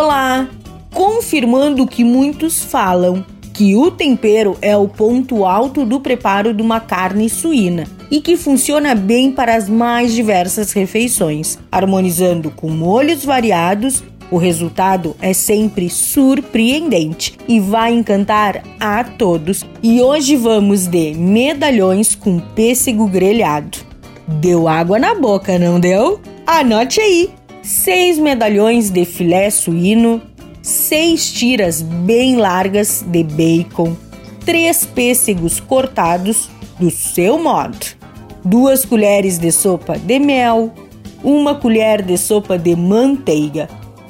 Olá! Confirmando que muitos falam, que o tempero é o ponto alto do preparo de uma carne suína e que funciona bem para as mais diversas refeições, harmonizando com molhos variados. O resultado é sempre surpreendente e vai encantar a todos. E hoje vamos de medalhões com pêssego grelhado. Deu água na boca, não deu? Anote aí! Seis medalhões de filé suíno, seis tiras bem largas de bacon, três pêssegos cortados do seu modo, duas colheres de sopa de mel, uma colher de sopa de manteiga,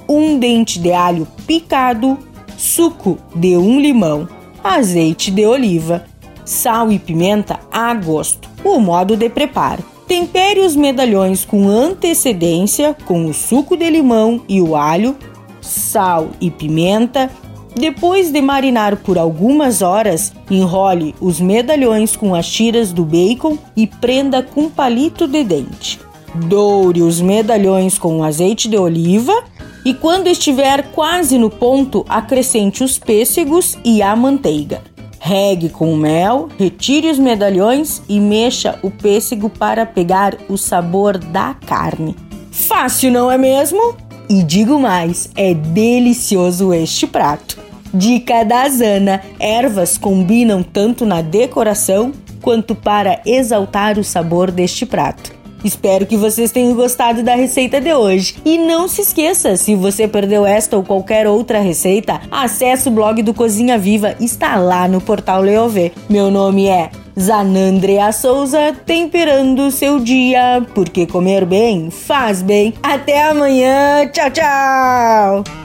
um dente de alho picado, suco de um limão, azeite de oliva, sal e pimenta a gosto. O modo de preparo. Tempere os medalhões com antecedência com o suco de limão e o alho sal e pimenta. Depois de marinar por algumas horas, enrole os medalhões com as tiras do bacon e prenda com palito de dente. Doure os medalhões com azeite de oliva e quando estiver quase no ponto, acrescente os pêssegos e a manteiga. Regue com mel, retire os medalhões e mexa o pêssego para pegar o sabor da carne. Fácil, não é mesmo? E digo mais, é delicioso este prato. Dica da Zana: ervas combinam tanto na decoração quanto para exaltar o sabor deste prato. Espero que vocês tenham gostado da receita de hoje. E não se esqueça, se você perdeu esta ou qualquer outra receita, acesse o blog do Cozinha Viva, está lá no portal Leovê. Meu nome é Zanandrea Souza, temperando seu dia, porque comer bem faz bem. Até amanhã, tchau, tchau!